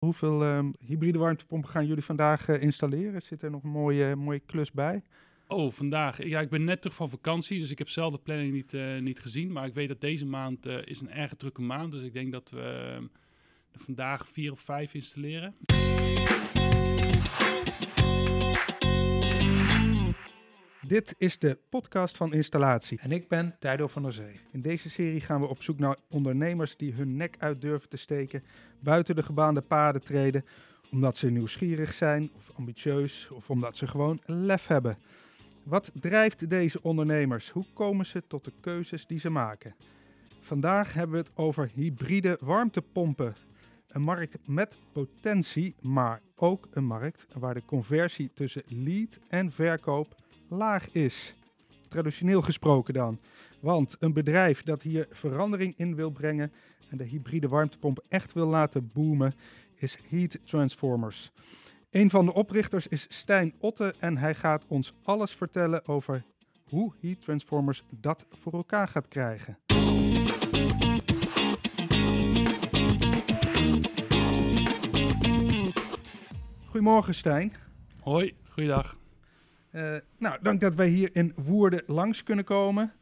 Hoeveel ehm, hybride warmtepompen gaan jullie vandaag eh, installeren? Zit er nog een mooie, mooie klus bij? Oh, vandaag. Ja, ik ben net terug van vakantie, dus ik heb zelf de planning niet, eh, niet gezien. Maar ik weet dat deze maand eh, is een erg drukke maand. Dus ik denk dat we ehm, vandaag vier of vijf installeren. Dit is de podcast van Installatie. En ik ben Tijdo van der Zee. In deze serie gaan we op zoek naar ondernemers die hun nek uit durven te steken, buiten de gebaande paden treden, omdat ze nieuwsgierig zijn of ambitieus of omdat ze gewoon lef hebben. Wat drijft deze ondernemers? Hoe komen ze tot de keuzes die ze maken? Vandaag hebben we het over hybride warmtepompen. Een markt met potentie, maar ook een markt waar de conversie tussen lead en verkoop laag is. Traditioneel gesproken dan. Want een bedrijf dat hier verandering in wil brengen en de hybride warmtepomp echt wil laten boomen, is Heat Transformers. Een van de oprichters is Stijn Otte en hij gaat ons alles vertellen over hoe Heat Transformers dat voor elkaar gaat krijgen. Goedemorgen Stijn. Hoi, goeiedag. Uh, nou, dank dat wij hier in Woerden langs kunnen komen.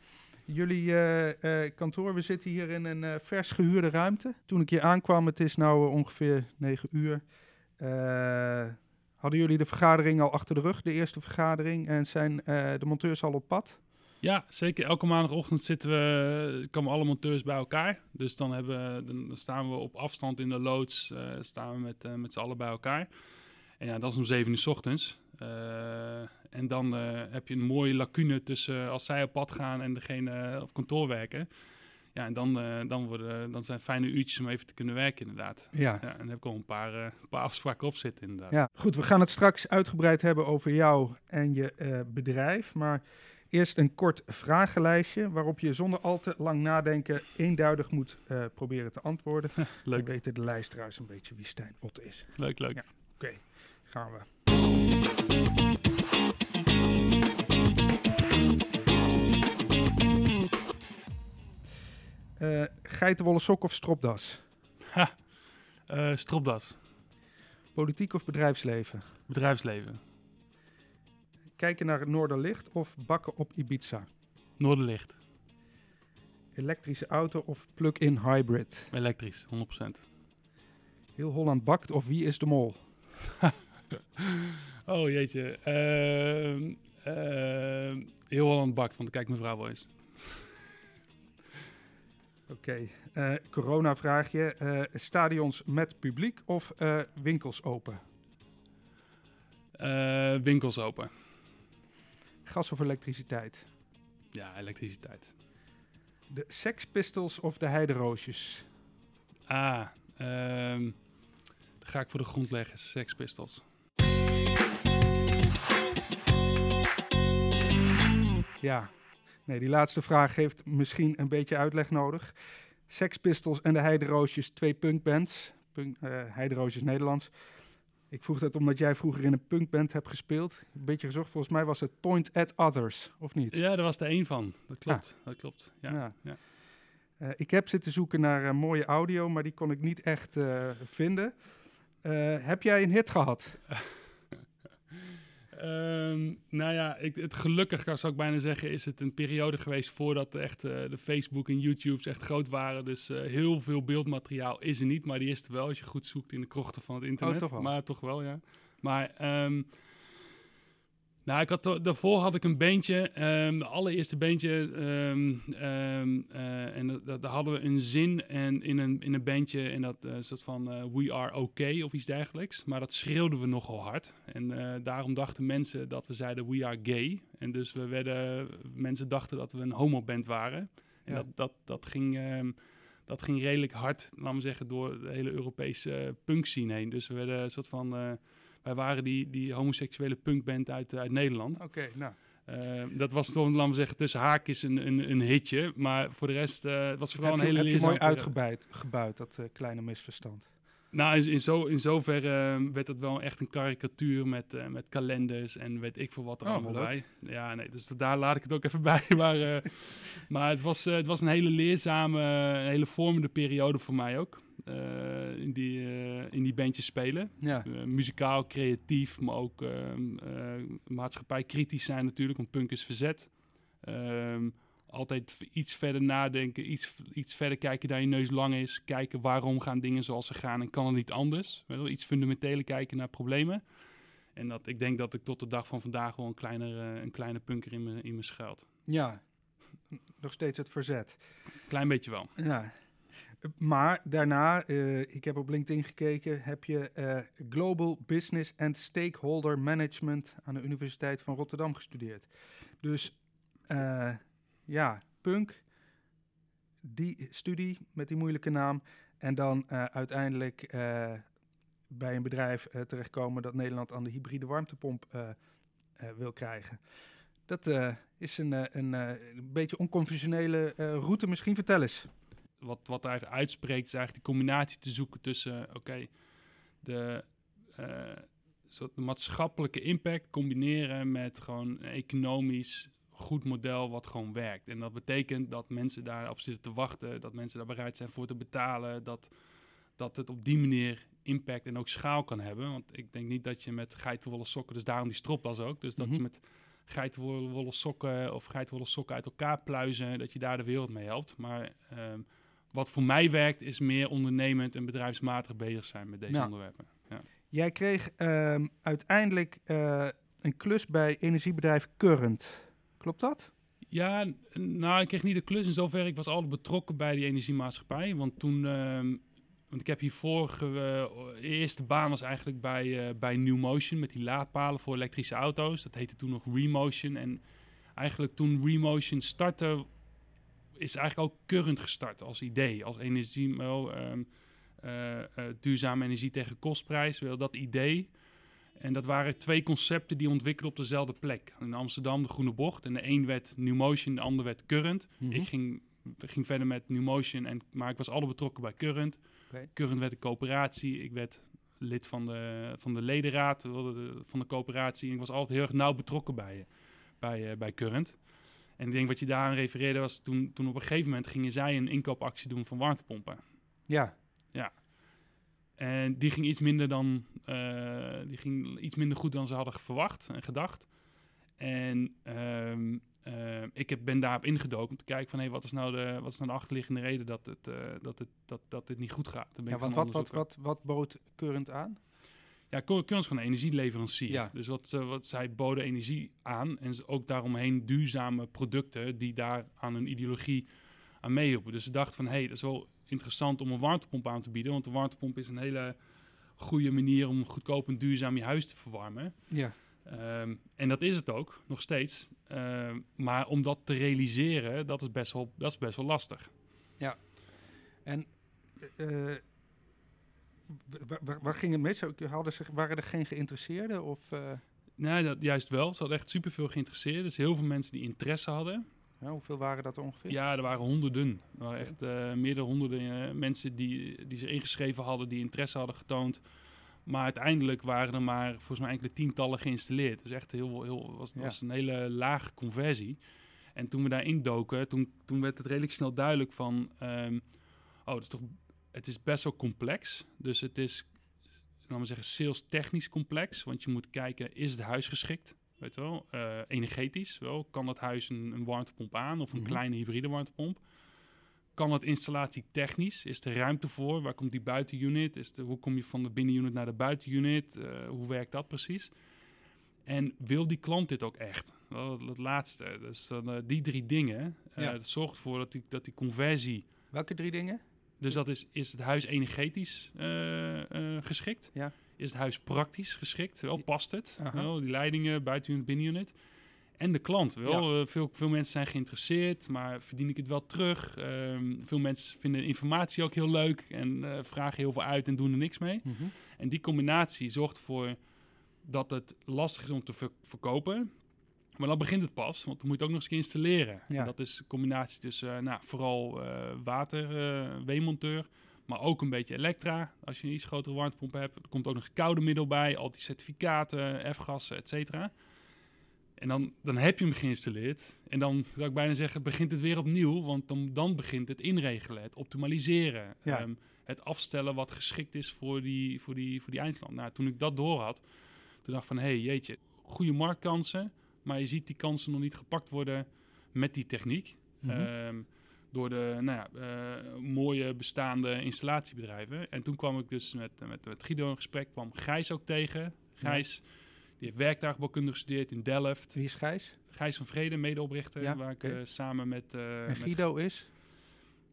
Jullie uh, uh, kantoor, we zitten hier in een vers gehuurde ruimte. Toen ik hier aankwam, het is nu ongeveer 9 uur, hadden jullie de vergadering al achter de rug, de eerste vergadering, en zijn de monteurs al op pad? Ja, zeker. Elke maandagochtend zitten we, komen alle monteurs bij elkaar. Dus dan, hebben, dan staan we op afstand in de loods, staan we met, met z'n allen bij elkaar. En ja, dat is om 7 uur s ochtends. Uh, en dan uh, heb je een mooie lacune tussen als zij op pad gaan en degene op kantoor werken. Ja, en dan, dan, worden, dan zijn fijne uurtjes om even te kunnen werken, inderdaad. Ja. ja en dan heb ik al een paar, een paar afspraken op zitten, inderdaad. Ja, goed. We gaan het straks uitgebreid hebben over jou en je bedrijf. Maar eerst een kort vragenlijstje waarop je zonder al te lang nadenken eenduidig moet proberen te antwoorden. leuk. Dan weten de luisteraars een beetje wie Stijn Otte is. Leuk, leuk. Ja. Oké, gaan we. Uh, geitenwolle sok of stropdas? Ha, uh, stropdas. Politiek of bedrijfsleven? Bedrijfsleven. Kijken naar het Noorderlicht of bakken op Ibiza? Noorderlicht. Elektrische auto of plug-in hybrid? Elektrisch, 100%. Heel Holland bakt of wie is de mol? oh jeetje. Uh, uh, heel Holland bakt, want dan kijkt mijn vrouw wel eens. Oké, okay. uh, corona vraagje. Uh, stadions met publiek of uh, winkels open? winkels open. Gas of elektriciteit? Ja, elektriciteit. De Sex Pistols of de Heideroosjes? Ah, dan ga ik voor de grondleggers, Sex Pistols. Ja, nee, die laatste vraag heeft misschien een beetje uitleg nodig. Sex Pistols en de Heideroosjes, twee punkbands. Punk, uh, Heideroosjes Nederlands. Ik vroeg dat omdat jij vroeger in een punkband hebt gespeeld. Een beetje gezocht, volgens mij was het Point at Others, of niet? Ja, daar was er één van. Dat klopt, dat klopt. Ja, ja. ja. Uh, ik heb zitten zoeken naar uh, mooie audio, maar die kon ik niet echt vinden. heb jij een hit gehad? Um, nou ja, ik, het gelukkig zou ik bijna zeggen, is het een periode geweest voordat echt uh, de Facebook en YouTube's echt groot waren. Dus uh, heel veel beeldmateriaal is er niet, maar die is er wel als je goed zoekt in de krochten van het internet. Oh, toch wel. Maar toch wel, ja. Maar um, nou, ik had daarvoor had ik een beentje, um, de allereerste beentje, um, um, uh, en daar hadden we een zin en in een, in een bandje en dat uh, soort van uh, we are okay of iets dergelijks. Maar dat schreeuwden we nogal hard en daarom dachten mensen dat we zeiden we are gay. En dus we werden, mensen dachten dat we een homoband waren. En ja. dat, dat, dat ging dat ging redelijk hard, laten we zeggen, door de hele Europese punk scene heen. Dus we werden een soort van wij waren die, die homoseksuele punkband uit, uit Nederland. Oké, okay, nou. Uh, dat was toch, laten we zeggen, tussen haakjes een, een, een hitje. Maar voor de rest uh, was vooral een hele leerzame... Heb je mooi uitgebuit, gebuit, dat uh, kleine misverstand. Nou, in, in, zo, in zoverre werd het wel echt een karikatuur met, met kalenders en weet ik veel wat er oh, allemaal leuk. bij. Ja, nee, dus daar laat ik het ook even bij. Maar, maar het, was, het was een hele leerzame, een hele vormende periode voor mij ook. Eh, in, die, eh, in die bandjes spelen. Ja. Eh, muzikaal, creatief, maar ook ehm, eh, maatschappij kritisch zijn natuurlijk, want punk is verzet. Ehm, altijd iets verder nadenken, iets, iets verder kijken dat je neus lang is. Kijken waarom gaan dingen zoals ze gaan en kan het niet anders. Wel, iets fundamenteler kijken naar problemen. En dat, ik denk dat ik tot de dag van vandaag wel een kleiner, een kleine punker in me, in me schuilt. ja, nog steeds het verzet. Klein beetje wel. Ja. Maar daarna, eh, ik heb op LinkedIn gekeken, heb je eh, Global Business and Stakeholder Management aan de Universiteit van Rotterdam gestudeerd. Dus eh, ja, punk, die studie met die moeilijke naam. En dan uiteindelijk bij een bedrijf terechtkomen dat Nederland aan de hybride warmtepomp wil krijgen. Dat is een, een, een beetje onconventionele route misschien. Vertel eens. Wat, wat eigenlijk uitspreekt, is eigenlijk die combinatie te zoeken tussen, oké, de, soort de maatschappelijke impact combineren met gewoon een economisch goed model wat gewoon werkt. En dat betekent dat mensen daarop zitten te wachten, dat mensen daar bereid zijn voor te betalen, dat, dat het op die manier impact en ook schaal kan hebben. Want ik denk niet dat je met geitenwolle sokken, dus daarom die stropdas ook, dus dat Mhm. je met geitenwolle sokken of geitenwolle sokken uit elkaar pluizen, dat je daar de wereld mee helpt. Maar ehm, wat voor mij werkt, is meer ondernemend en bedrijfsmatig bezig zijn met deze onderwerpen. Ja. Jij kreeg ehm, uiteindelijk eh, een klus bij energiebedrijf Current. Klopt dat? Ja, nou, ik kreeg niet de klus in zoverre. Ik was altijd betrokken bij die energiemaatschappij. Want toen, ehm, want ik heb hiervoor, eh, eerste baan was eigenlijk bij, eh, bij New Motion met die laadpalen voor elektrische auto's. Dat heette toen nog Remotion. En eigenlijk toen Remotion startte, is eigenlijk ook Current gestart als idee. Als energie, wel, ehm, eh, eh, duurzame energie tegen kostprijs, wel dat idee. En dat waren twee concepten die ontwikkelden op dezelfde plek. In Amsterdam de Groene Bocht. En de een werd New Motion, de ander werd Current. Mhm. Ik ging, ging verder met New Motion, en, maar ik was alle betrokken bij Current. Current werd een coöperatie. Ik werd lid van de, van de ledenraad de- van de coöperatie. En ik was altijd heel erg nauw betrokken bij, bij, eh, bij Current. En ik denk wat je daar aan refereerde was toen, toen op een gegeven moment gingen zij een inkoopactie doen van warmtepompen. Ja. En die ging iets minder dan eh, die ging iets minder goed dan ze hadden verwacht en gedacht. En ehm, eh, ik heb, ben daarop ingedoken om te kijken van hey, wat is nou de, wat is nou de achterliggende reden dat het, eh, dat het, dat, dat dit niet goed gaat. Ben ja want wat, wat, wat, wat bood Current aan? Ja, Cor- Current is gewoon een energieleverancier. Ja. Dus wat, ze- wat zij boden energie aan en ze ook daaromheen duurzame producten die daar aan een ideologie aan meehielpen. Dus ze dachten van, hé, hey, dat is wel interessant om een warmtepomp aan te bieden, want een warmtepomp is een hele goede manier om goedkoop en duurzaam je huis te verwarmen. Ja. Ehm, en dat is het ook, nog steeds. Ehm, maar om dat te realiseren, dat is best wel, dat is best wel lastig. En eh, wa- wa- waar ging het mis? Hadden ze, waren er geen geïnteresseerden? Of, eh, Nee, dat juist wel. Ze hadden echt superveel geïnteresseerd. Dus heel veel mensen die interesse hadden. ja, hoeveel waren dat er ongeveer? Ja, er waren honderden. Er waren echt eh, meerdere honderden eh, mensen die, die zich ingeschreven hadden, die interesse hadden getoond. Maar uiteindelijk waren er maar volgens mij enkele tientallen geïnstalleerd. Dus echt heel, heel was, Ja. was een hele lage conversie. En toen we daarin doken, toen, toen werd het redelijk snel duidelijk van... ehm, oh, het is toch het is best wel complex. Dus het is, laten we zeggen, sales technisch complex. Want je moet kijken, is het huis geschikt? Weet je wel, Eh, energetisch wel. Kan dat huis een, een warmtepomp aan of een Mhm. kleine hybride warmtepomp? Kan dat installatie technisch? Is er ruimte voor? Waar komt die buitenunit? Is de, hoe kom je van de binnenunit naar de buitenunit? Eh, hoe werkt dat precies? En wil die klant dit ook echt? Het laatste. Dus dan, eh, die drie dingen. Ja. dat zorgt ervoor dat die, dat die conversie Welke drie dingen? Dus dat is, is het huis energetisch eh, eh, geschikt? Ja. Is het huis praktisch geschikt? Wel past het? Aha. Wel, die leidingen, buitenunit, binnenunit. En de klant. Wel, eh, veel, veel mensen zijn geïnteresseerd, maar verdien ik het wel terug? Ehm, veel mensen vinden informatie ook heel leuk en vragen heel veel uit en doen er niks mee. En die combinatie zorgt ervoor dat het lastig is om te ver- verkopen. Maar dan begint het pas, want dan moet je het ook nog eens installeren. Ja. En dat is een combinatie tussen eh, nou, vooral eh water, eh, weemonteur, maar ook een beetje elektra. Als je een iets grotere warmtepomp hebt, er komt ook nog koude middel bij, al die certificaten, F-gassen, et cetera. En dan, dan heb je hem geïnstalleerd. En dan zou ik bijna zeggen, begint het weer opnieuw. Want dan, dan begint het inregelen, het optimaliseren. Ja. Ehm, het afstellen wat geschikt is voor die, voor die, voor die eindklant. Nou, toen ik dat door had, toen dacht ik van, hé, hey, jeetje, goede marktkansen, maar je ziet die kansen nog niet gepakt worden met die techniek. Mhm. Ehm, door de nou ja, eh, mooie bestaande installatiebedrijven. En toen kwam ik dus met, met, met Guido in gesprek, kwam Gijs ook tegen. Gijs, die heeft werktuigbouwkunde gestudeerd in Delft. Wie is Gijs? Gijs van Vrede, medeoprichter, Ja, waar ik eh, samen met... eh, en met- Guido is?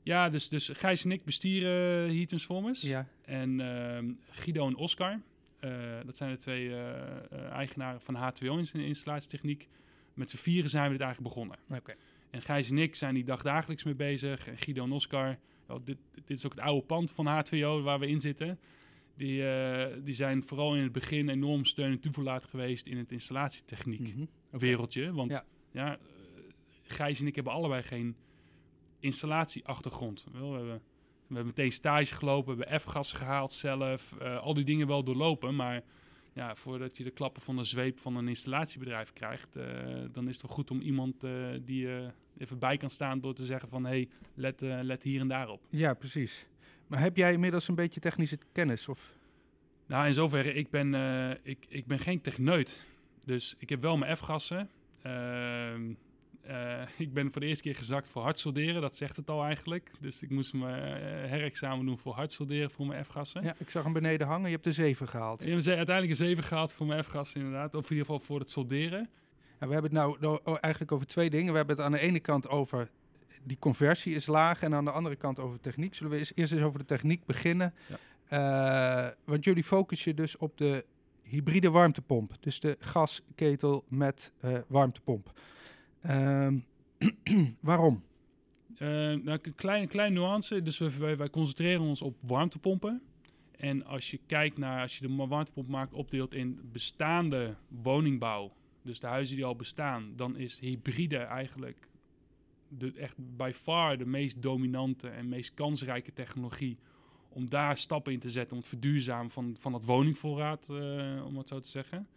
ja, dus, dus Gijs en ik bestieren Heat Transformers. Ja. En ehm, Guido en Oscar, eh, dat zijn de twee eh, eh, eigenaren van H2O in installatietechniek. Met z'n vieren zijn we dit eigenlijk begonnen. Oké. En Gijs en ik zijn die dag dagelijks mee bezig. En Guido en Oscar, wel, dit, dit is ook het oude pand van H2O waar we in zitten. Die, die zijn vooral in het begin enorm steun en toeverlaat geweest in het installatietechniek Mhm. Wereldje. Want Ja. ja, Gijs en ik hebben allebei geen installatieachtergrond. Wel, we, hebben, we hebben meteen stage gelopen, we hebben F-gas gehaald zelf, eh, al die dingen wel doorlopen. Maar ja, voordat je de klappen van de zweep van een installatiebedrijf krijgt, eh, dan is het wel goed om iemand eh, die je even bij kan staan door te zeggen van hé, hey, let, let hier en daar op. Ja, precies. Maar heb jij inmiddels een beetje technische kennis? Of? Nou, in zoverre, ik ben, ik, ik ben geen techneut. Dus ik heb wel mijn F-gassen. Eh, ik ben voor de eerste keer gezakt voor hard solderen, dat zegt het al eigenlijk. Dus ik moest mijn eh, herexamen doen voor hard solderen voor mijn F-gassen. Ja, ik zag hem beneden hangen. Je hebt de 7 gehaald. Ik heb uiteindelijk een 7 gehaald voor mijn F-gassen inderdaad. Of in ieder geval voor het solderen. En we hebben het nou eigenlijk over twee dingen. We hebben het aan de ene kant over die conversie is laag en aan de andere kant over techniek. Zullen we eerst eens over de techniek beginnen? Eh, want jullie focussen dus op de hybride warmtepomp. Dus de gasketel met warmtepomp. Ehm, waarom? Eh, nou, een kleine, kleine nuance. Dus wij, wij concentreren ons op warmtepompen. En als je kijkt naar, als je de warmtepompmarkt opdeelt in bestaande woningbouw, dus de huizen die al bestaan, dan is hybride eigenlijk de, echt by far de meest dominante en meest kansrijke technologie om daar stappen in te zetten om het verduurzamen van, van het woningvoorraad, eh, om het zo te zeggen.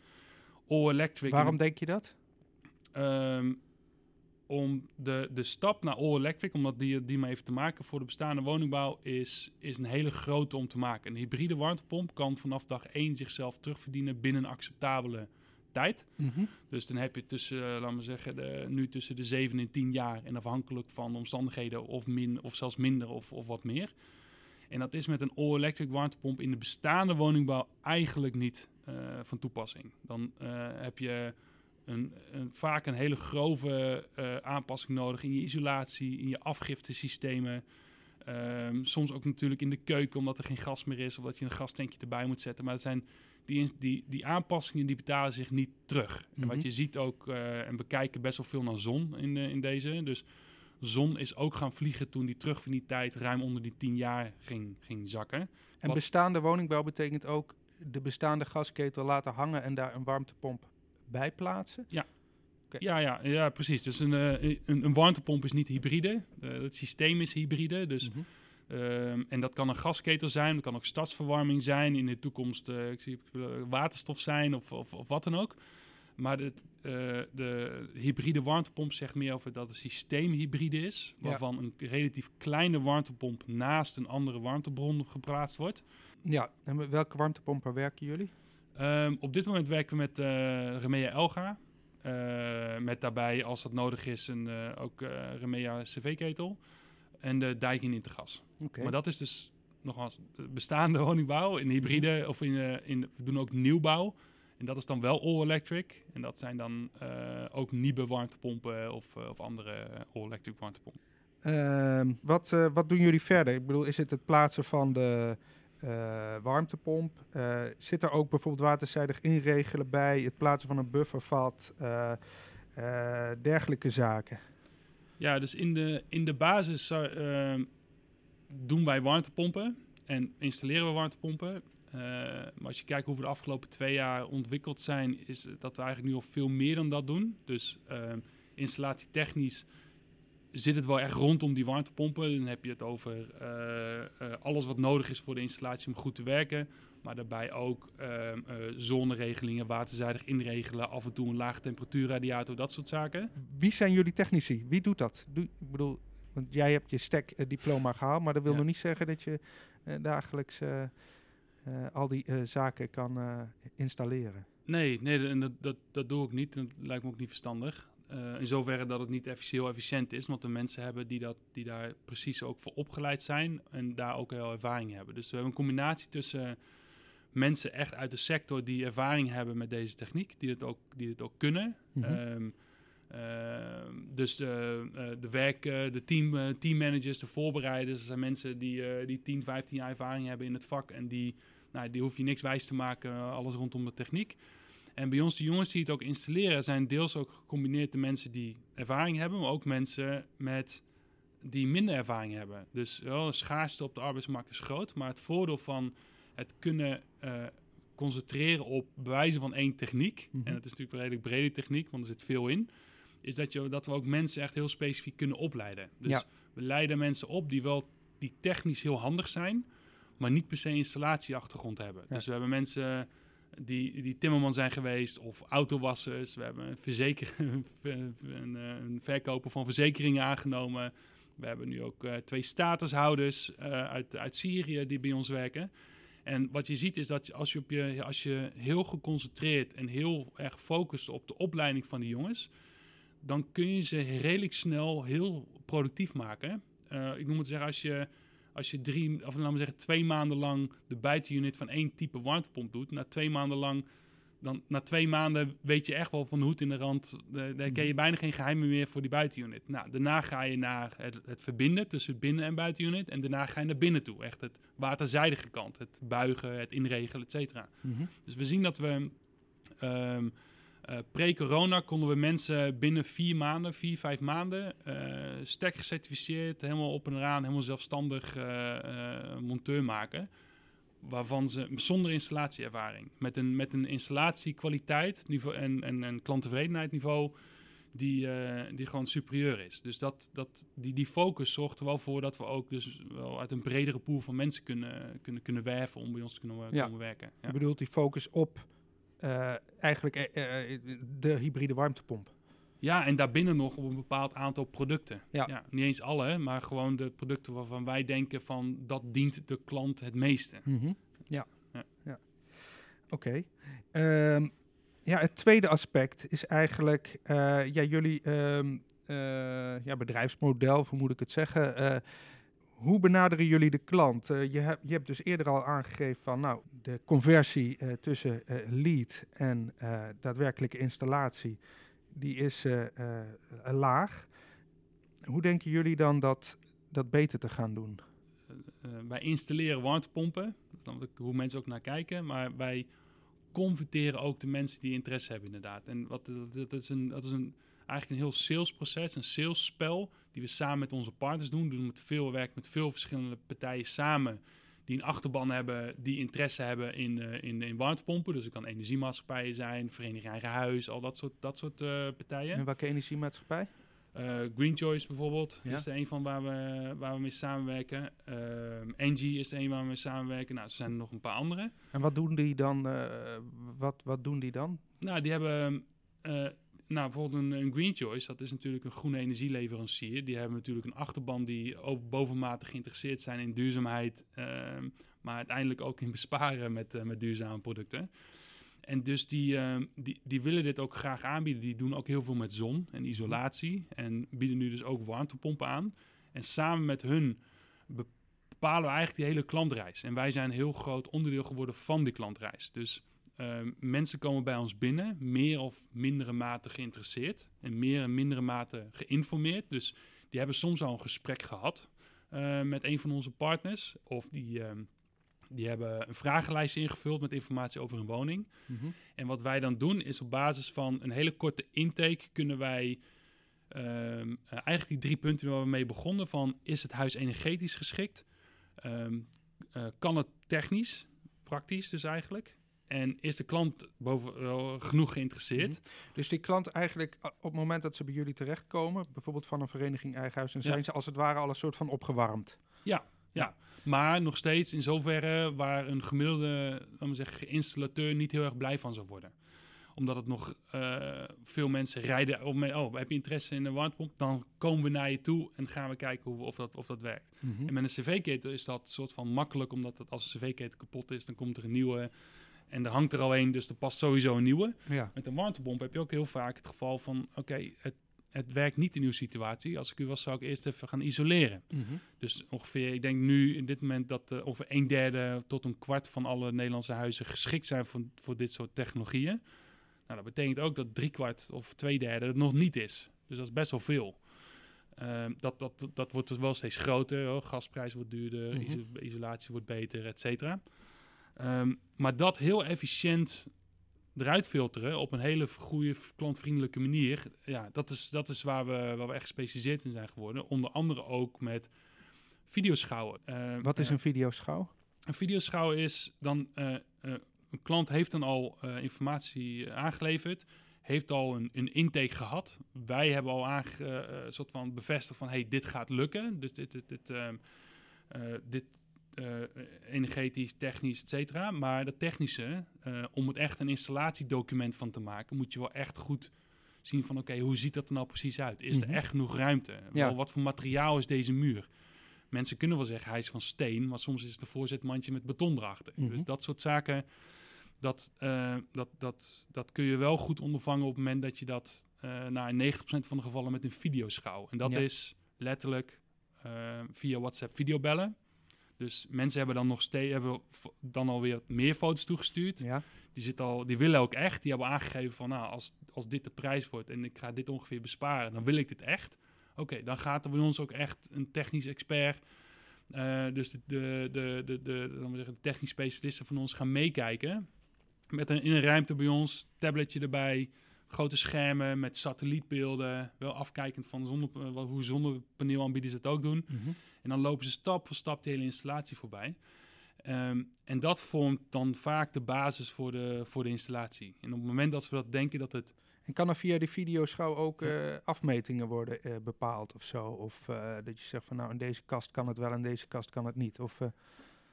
All electric. Waarom denk je dat? Ehm, om de, de stap naar all electric, omdat die, die maar even te maken voor de bestaande woningbouw, is, is een hele grote om te maken. Een hybride warmtepomp kan vanaf dag 1 zichzelf terugverdienen binnen een acceptabele tijd. Mhm. Dus dan heb je tussen, eh, laten we zeggen, de, nu tussen de 7 en 10 jaar. En afhankelijk van de omstandigheden of, min, of zelfs minder of, of wat meer. En dat is met een all-electric warmtepomp in de bestaande woningbouw eigenlijk niet eh, van toepassing. Dan eh, heb je een, een, vaak een hele grove eh, aanpassing nodig in je isolatie, in je afgiftesystemen. Ehm, soms ook natuurlijk in de keuken, omdat er geen gas meer is, of dat je een gastankje erbij moet zetten. Maar het zijn die, die, die aanpassingen die betalen zich niet terug. En Mhm. wat je ziet ook, eh, en we kijken best wel veel naar zon in, in deze. Dus zon is ook gaan vliegen toen die terugverdientijd ruim onder die 10 jaar ging, ging zakken. En Wat- bestaande woningbouw betekent ook de bestaande gasketel laten hangen en daar een warmtepomp bij plaatsen? Oké. Ja, ja, ja, precies. Dus een, eh, een, een warmtepomp is niet hybride. Eh, het systeem is hybride. Dus, Mhm. ehm, en dat kan een gasketel zijn, dat kan ook stadsverwarming zijn. In de toekomst eh, ik zie, waterstof zijn of, of, of wat dan ook. Maar de, de hybride warmtepomp zegt meer over dat het systeem hybride is. Ja. Waarvan een relatief kleine warmtepomp naast een andere warmtebron geplaatst wordt. Ja, en met welke warmtepompen werken jullie? Ehm, op dit moment werken we met eh, Remea Elga. Eh, met daarbij, als dat nodig is, een, eh, ook eh, Remea CV-ketel. En de Daikin Intergas. Oké. Maar dat is dus nogmaals bestaande woningbouw in hybride. Of in, eh, in, we doen ook nieuwbouw. En dat is dan wel all-electric. En dat zijn dan eh, ook nieuwe warmtepompen of, of andere all-electric warmtepompen. Ehm, wat, eh, wat doen jullie verder? Ik bedoel, is het het plaatsen van de warmtepomp? Eh, zit er ook bijvoorbeeld waterzijdig inregelen bij? Het plaatsen van een buffervat? eh, eh, dergelijke zaken? Ja, dus in de, in de basis eh, doen wij warmtepompen en installeren we warmtepompen. Eh, maar als je kijkt hoe we de afgelopen twee jaar ontwikkeld zijn, is dat we eigenlijk nu al veel meer dan dat doen. Dus ehm installatietechnisch zit het wel echt rondom die warmtepompen. Dan heb je het over eh, eh, alles wat nodig is voor de installatie om goed te werken. Maar daarbij ook eh, zoneregelingen, waterzijdig inregelen, af en toe een lage temperatuurradiator, dat soort zaken. Wie zijn jullie technici? Wie doet dat? Doe, ik bedoel, want jij hebt je STEC-diploma gehaald, maar dat wil Ja. nog niet zeggen dat je dagelijks al die zaken kan installeren. Nee, nee dat, dat, dat doe ik niet. En dat lijkt me ook niet verstandig. Eh, in zoverre dat het niet heel efficiënt is. Want de mensen hebben die, dat, die daar precies ook voor opgeleid zijn. En daar ook heel ervaring hebben. Dus we hebben een combinatie tussen mensen echt uit de sector die ervaring hebben met deze techniek. Die het ook, die het ook kunnen. Mhm. Ehm, ehm, dus de, eh, de werk, eh, de team, teammanagers, de voorbereiders, dat zijn mensen die, die 10, 15 jaar ervaring hebben in het vak. En die, nou, die hoef je niks wijs te maken, alles rondom de techniek. En bij ons, de jongens die het ook installeren, zijn deels ook gecombineerd de mensen die ervaring hebben, maar ook mensen met die minder ervaring hebben. Dus wel, de schaarste op de arbeidsmarkt is groot, maar het voordeel van het kunnen eh, concentreren op bewijzen van één techniek, Mhm. en het is natuurlijk een redelijk brede techniek, want er zit veel in, is dat, je, dat we ook mensen echt heel specifiek kunnen opleiden. Dus Ja. we leiden mensen op die wel die technisch heel handig zijn, maar niet per se installatieachtergrond hebben. Ja. Dus we hebben mensen die, die timmerman zijn geweest of autowassers. We hebben een, verzeker, een, eh, een verkoper van verzekeringen aangenomen. We hebben nu ook eh, twee statushouders eh, uit, uit Syrië die bij ons werken. En wat je ziet is dat als, je op je, als je heel geconcentreerd en heel erg focust op de opleiding van die jongens, dan kun je ze redelijk snel heel productief maken. Ik noem het zeggen, als je, als je drie, of laten we zeggen, twee maanden lang de buitenunit van één type warmtepomp doet, na twee maanden lang, dan na twee maanden weet je echt wel van de hoed in de rand, eh, daar ken je bijna geen geheimen meer voor die buitenunit. Nou, daarna ga je naar het, het verbinden tussen binnen- en buitenunit en daarna ga je naar binnen toe, echt het waterzijdige kant, het buigen, het inregelen, et cetera. Mhm. Dus we zien dat we ehm, eh, pre-corona konden we mensen binnen vier maanden, vier, vijf maanden, eh stek gecertificeerd, helemaal op en eraan, helemaal zelfstandig eh, monteur maken. Waarvan ze zonder installatieervaring, met een, met een installatiekwaliteit niveau en, en, en klanttevredenheid die, eh, die gewoon superieur is. Dus dat, dat, die, die focus zorgt er wel voor dat we ook dus wel uit een bredere pool van mensen kunnen, kunnen, kunnen werven om bij ons te kunnen Ja. komen werken. Ja. Je bedoelt die focus op eh, eigenlijk eh, eh, de hybride warmtepomp. Ja, en daarbinnen nog op een bepaald aantal producten. Ja. niet eens alle, maar gewoon de producten waarvan wij denken van dat dient de klant het meeste. Mhm. Ja. Ja. ja. Oké. Ehm, ja, het tweede aspect is eigenlijk ja, jullie ehm, eh, ja, bedrijfsmodel, hoe moet ik het zeggen? Hoe benaderen jullie de klant? Eh, je, hebt, je hebt dus eerder al aangegeven van nou, de conversie eh, tussen eh, lead en daadwerkelijke installatie, die is laag. Hoe denken jullie dan dat, dat beter te gaan doen? Wij installeren warmtepompen, dat is hoe mensen ook naar kijken, maar wij converteren ook de mensen die interesse hebben inderdaad. En wat, dat is, een, dat is een, eigenlijk een heel salesproces, een salesspel, die we samen met onze partners doen. We doen met veel werk met veel verschillende partijen samen die een achterban hebben, die interesse hebben in, eh, in, in warmtepompen. Dus het kan energiemaatschappijen zijn, Vereniging Eigen Huis, al dat soort, dat soort eh, partijen. En welke energiemaatschappij? Eh, Green Choice bijvoorbeeld Ja. is er een van waar we, waar we mee samenwerken. Ehm Engie is er een waar we mee samenwerken. Nou, er zijn er nog een paar andere. En wat doen die dan? wat, wat doen die dan? Nou, die hebben... nou, bijvoorbeeld een, een Green Choice, dat is natuurlijk een groene energieleverancier. Die hebben natuurlijk een achterban die ook bovenmatig geïnteresseerd zijn in duurzaamheid. ehm, maar uiteindelijk ook in besparen met, eh, met duurzame producten. En dus die, ehm, die, die willen dit ook graag aanbieden. Die doen ook heel veel met zon en isolatie. En bieden nu dus ook warmtepompen aan. En samen met hun bepalen we eigenlijk die hele klantreis. En wij zijn een heel groot onderdeel geworden van die klantreis. Dus ehm, mensen komen bij ons binnen, meer of mindere mate geïnteresseerd. En meer en mindere mate geïnformeerd. Dus die hebben soms al een gesprek gehad eh, met een van onze partners. Of die, ehm, die hebben een vragenlijst ingevuld met informatie over hun woning. En wat wij dan doen is op basis van een hele korte intake kunnen wij ehm, eh, eigenlijk die drie punten waar we mee begonnen van is het huis energetisch geschikt? Eh, kan het technisch, praktisch dus eigenlijk? En is de klant boven, genoeg geïnteresseerd? Dus die klant eigenlijk a- op het moment dat ze bij jullie terechtkomen, bijvoorbeeld van een vereniging eigen huis, dan Ja. zijn ze als het ware al een soort van opgewarmd. Maar nog steeds in zoverre waar een gemiddelde laten we zeggen, installateur niet heel erg blij van zou worden. omdat het nog uh, veel mensen rijden. Mee, oh, heb je interesse in een warmtepomp? Dan komen we naar je toe en gaan we kijken hoe, of, dat, of dat werkt. Mhm. En met een cv-ketel is dat soort van makkelijk, omdat het, als een cv-ketel kapot is, dan komt er een nieuwe. En er hangt er al een, dus er past sowieso een nieuwe. Ja. Met een warmtepomp heb je ook heel vaak het geval van: oké, het, het werkt niet in uw situatie. Als ik u was, zou ik eerst even gaan isoleren. Mhm. Dus ongeveer, ik denk nu in dit moment dat uh, ongeveer een derde tot een kwart van alle Nederlandse huizen geschikt zijn voor, voor dit soort technologieën. Nou, dat betekent ook dat driekwart of twee derde het nog niet is. Dus dat is best wel veel. Uh, dat, dat, dat wordt dus wel steeds groter. Oh, gasprijs wordt duurder, Mhm. iso isolatie wordt beter, et cetera. Um, maar dat heel efficiënt eruit filteren op een hele goede, klantvriendelijke manier. Ja, dat is, dat is waar, we, waar we echt gespecialiseerd in zijn geworden. Onder andere ook met videoschouwen. Uh, Wat is een videoschouw? Een videoschouw is dan... Uh, een klant heeft dan al informatie aangeleverd, heeft al een, een, intake gehad. Wij hebben al aange, soort van bevestigd van, hey, dit gaat lukken. Dus dit, dit, dit, uh, dit energetisch, technisch, et cetera. Maar dat technische, om het echt een installatiedocument van te maken, moet je wel echt goed zien van, oké, okay, hoe ziet dat er nou precies uit? Is mm -hmm. er echt genoeg ruimte? Ja. Wel, wat voor materiaal is deze muur? Mensen kunnen wel zeggen, hij is van steen, maar soms is het een voorzetmandje met beton erachter. Mhm. Mm -hmm. Dus dat soort zaken, dat, uh, dat, dat, dat kun je wel goed ondervangen op het moment dat je dat naar 90% van de gevallen met een videoschouw. En dat Ja. is letterlijk via WhatsApp videobellen. Dus mensen hebben dan nog steeds hebben dan alweer meer foto's toegestuurd. Ja. Die, zit al, die willen ook echt. Die hebben aangegeven van nou, als, als dit de prijs wordt en ik ga dit ongeveer besparen, dan wil ik dit echt. Oké, okay, dan gaat er bij ons ook echt een technisch expert. Uh, dus de, de, de, de, de, de, de technisch specialisten van ons gaan meekijken. Met een, in een ruimte bij ons, tabletje erbij, grote schermen met satellietbeelden. Wel afkijkend van zonne, uh, hoe zonnepaneelaanbieders het ook doen. Mhm. En dan lopen ze stap voor stap de hele installatie voorbij. Um, en dat vormt dan vaak de basis voor de, voor de installatie. En op het moment dat we dat denken dat het En kan er via die videoschouw ook eh, afmetingen worden eh, bepaald of zo? Of eh, dat je zegt van nou in deze kast kan het wel, in deze kast kan het niet? Of, eh,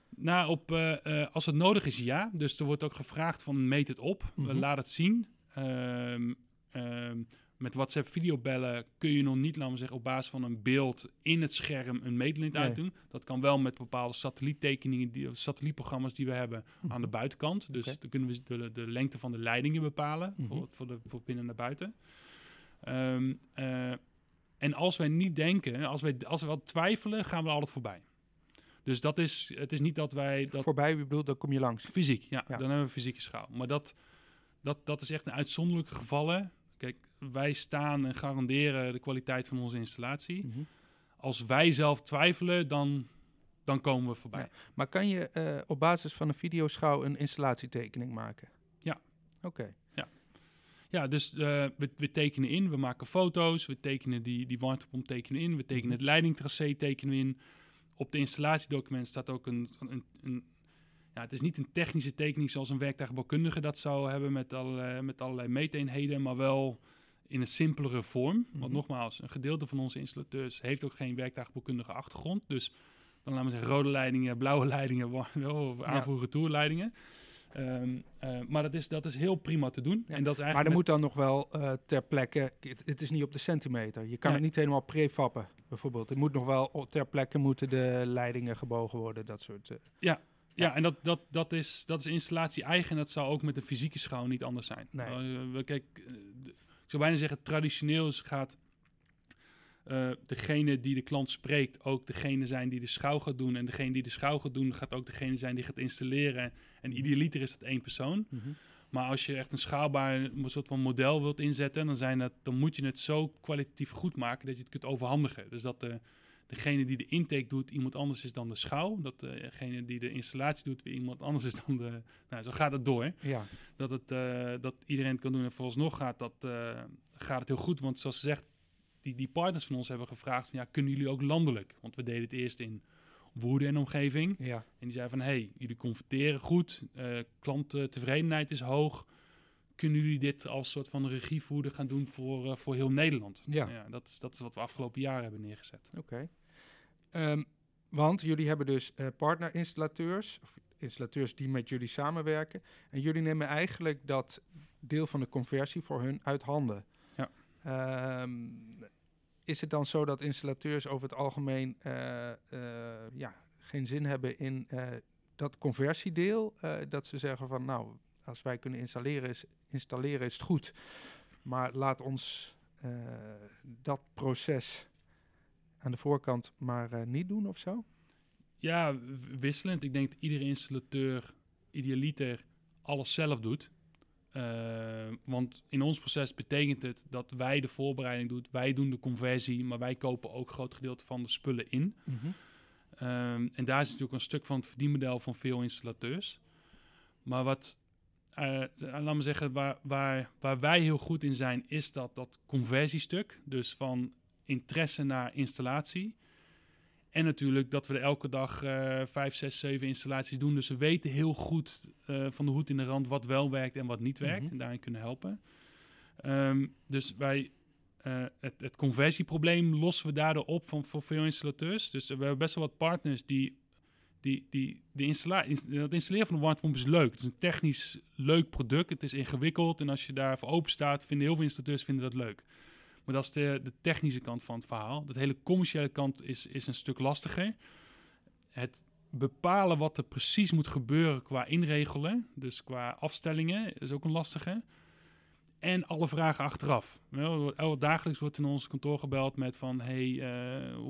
Nou, op, uh, uh, als het nodig is, ja. Dus er wordt ook gevraagd van meet het op, uh, laat het zien. Um, um, met WhatsApp videobellen kun je nog niet, laten we zeggen, op basis van een beeld in het scherm een meetlint Nee. uitdoen. Dat kan wel met bepaalde satelliettekeningen, die, of satellietprogramma's die we hebben aan de buitenkant. Dus Mhm. Dan kunnen we de, de lengte van de leidingen bepalen Mhm. voor, voor, de, voor binnen naar buiten. Um, uh, en als wij niet denken, als wij, als we wat twijfelen, gaan we altijd voorbij. Dus dat is, het is niet dat wij dat Voorbij, je bedoelt, dan kom je langs. Fysiek, ja, Ja. Dan hebben we fysieke schaal. Maar dat, dat, dat is echt een uitzonderlijke gevallen. Kijk, wij staan en garanderen de kwaliteit van onze installatie. Mhm. Als wij zelf twijfelen, dan, dan komen we voorbij. Ja. Maar kan je eh, op basis van een videoschouw een installatietekening maken? Ja. Oké. Ja, dus uh, we, we, tekenen in, we maken foto's, we tekenen die, die warmtepomp tekenen in, we tekenen Mhm. het leidingtracé tekenen in. Op de installatiedocument staat ook een, een, een ja, het is niet een technische tekening zoals een werktuigbouwkundige dat zou hebben met allerlei, met allerlei meeteenheden, maar wel in een simpelere vorm. Want Mhm. nogmaals, een gedeelte van onze installateurs heeft ook geen werktuigbouwkundige achtergrond. Dus dan laten we zeggen rode leidingen, blauwe leidingen, wel, aanvoeren toerleidingen. Um, uh, maar dat is, dat is heel prima te doen. Ja. En dat is Maar eigenlijk er moet dan nog wel eh, ter plekke, het, het is niet op de centimeter. Je kan Nee. het niet helemaal prefappen, bijvoorbeeld. Het moet nog wel ter plekke moeten de leidingen gebogen worden, dat soort. eh. Ja, ja en dat, dat, dat, is, dat is installatie eigen. En dat zou ook met een fysieke schouw niet anders zijn. Nee. Uh, we, kijk, uh, de- ik zou bijna zeggen, traditioneel is- gaat uh, degene die de klant spreekt ook degene zijn die de schouw gaat doen. En degene die de schouw gaat doen, gaat ook degene zijn die gaat installeren. En idealiter is dat één persoon. Maar als je echt een schaalbaar een soort van model wilt inzetten, dan, zijn dat, dan moet je het zo kwalitatief goed maken dat je het kunt overhandigen. Dus dat de, degene die de intake doet iemand anders is dan de schouw. Dat degene die de installatie doet weer iemand anders is dan de... Nou, zo gaat het door. Ja. Dat, het, uh, dat iedereen het kan doen. En vooralsnog gaat, dat, uh, gaat het heel goed. Want zoals ze zegt, die, die partners van ons hebben gevraagd van... ja, kunnen jullie ook landelijk? Want we deden het eerst in Woerden en omgeving. Ja. En die zei van, hé, hey, jullie converteren goed. Uh, klanttevredenheid is hoog. Kunnen jullie dit als soort van regievoerder gaan doen voor, uh, voor heel Nederland? Ja. ja dat, is, dat is wat we afgelopen jaren hebben neergezet. Oké. Okay. Um, want jullie hebben dus uh, partnerinstallateurs, of installateurs die met jullie samenwerken. En jullie nemen eigenlijk dat, deel van de conversie voor hun uit handen. Ja. Ehm, is het dan zo dat installateurs over het algemeen eh, eh, ja, geen zin hebben in eh, dat conversiedeel? Eh, dat ze zeggen van nou, als wij kunnen installeren is, installeren is het goed. Maar laat ons eh, dat proces aan de voorkant maar eh, niet doen of zo? Ja, wisselend. Ik denk dat iedere installateur idealiter alles zelf doet. Eh, want in ons proces betekent het dat wij de voorbereiding doen, wij doen de conversie, maar wij kopen ook een groot gedeelte van de spullen in. Ehm, en daar is natuurlijk een stuk van het verdienmodel van veel installateurs. Maar wat, eh, laat me zeggen, waar, waar, waar wij heel goed in zijn, is dat, dat conversiestuk. Dus van interesse naar installatie. En natuurlijk dat we er elke dag eh vijf, zes, zeven installaties doen. Dus we weten heel goed eh, van de hoed in de rand wat wel werkt en wat niet werkt. Mhm. En daarin kunnen helpen. Ehm, dus wij, het, het conversieprobleem lossen we daardoor op van, voor veel installateurs. Dus we hebben best wel wat partners die... die, die de installa ins- het installeren van een warmtepomp is leuk. Het is een technisch leuk product. Het is ingewikkeld. En als je daarvoor open staat, vinden heel veel installateurs vinden dat leuk. Maar dat is de, de technische kant van het verhaal. De hele commerciële kant is, is een stuk lastiger. Het bepalen wat er precies moet gebeuren qua inregelen, dus qua afstellingen, is ook een lastige. En alle vragen achteraf. Dagelijks wordt in ons kantoor gebeld met van... hey, hoe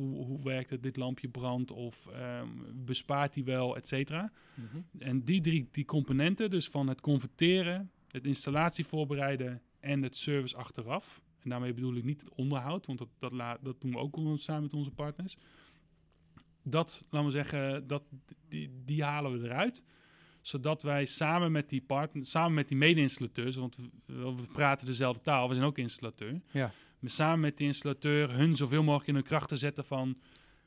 werkt het, dit lampje brandt of ehm, bespaart die wel, et cetera. En die drie die componenten, dus van het converteren, het installatie voorbereiden en het service achteraf. En daarmee bedoel ik niet het onderhoud, want dat, dat, la- dat doen we ook samen met onze partners. Dat, laten we zeggen, dat, die, die halen we eruit. Zodat wij samen met die partner, samen met die mede-installateurs, want we, we praten dezelfde taal, we zijn ook installateur. Ja. Samen met de installateur hun zoveel mogelijk in hun krachten zetten van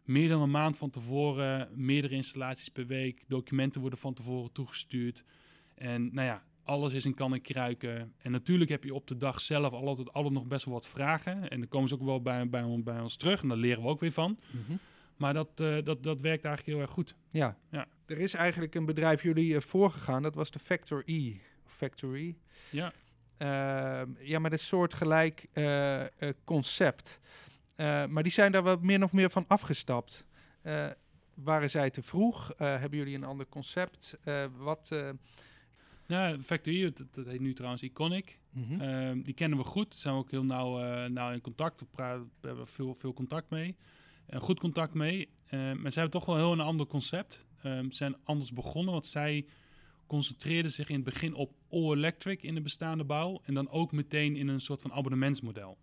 meer dan een maand van tevoren, meerdere installaties per week, documenten worden van tevoren toegestuurd. En nou ja, alles is in kan en kruiken. En natuurlijk heb je op de dag zelf altijd, altijd nog best wel wat vragen. En dan komen ze ook wel bij, bij, bij ons terug en daar leren we ook weer van. Maar dat, eh, dat, dat werkt eigenlijk heel erg goed. Ja. Ja. er is eigenlijk een bedrijf jullie eh, voorgegaan, dat was de Factor E. Factory. Ja. Ehm, ja, met een soortgelijk eh eh, concept. Eh, maar die zijn daar wat meer nog meer van afgestapt. Waren zij te vroeg? Hebben jullie een ander concept? Wat? Ja, Factory, dat, dat heet nu trouwens Iconic. mhm. Ehm, die kennen we goed. Zijn we ook heel nauw, nauw in contact. We, hebben veel, veel contact mee. En goed contact mee. Ehm, maar zij hebben toch wel heel een ander concept. Ze zijn anders begonnen, want zij concentreerden zich in het begin op all-electric in de bestaande bouw. En dan ook meteen in een soort van abonnementsmodel.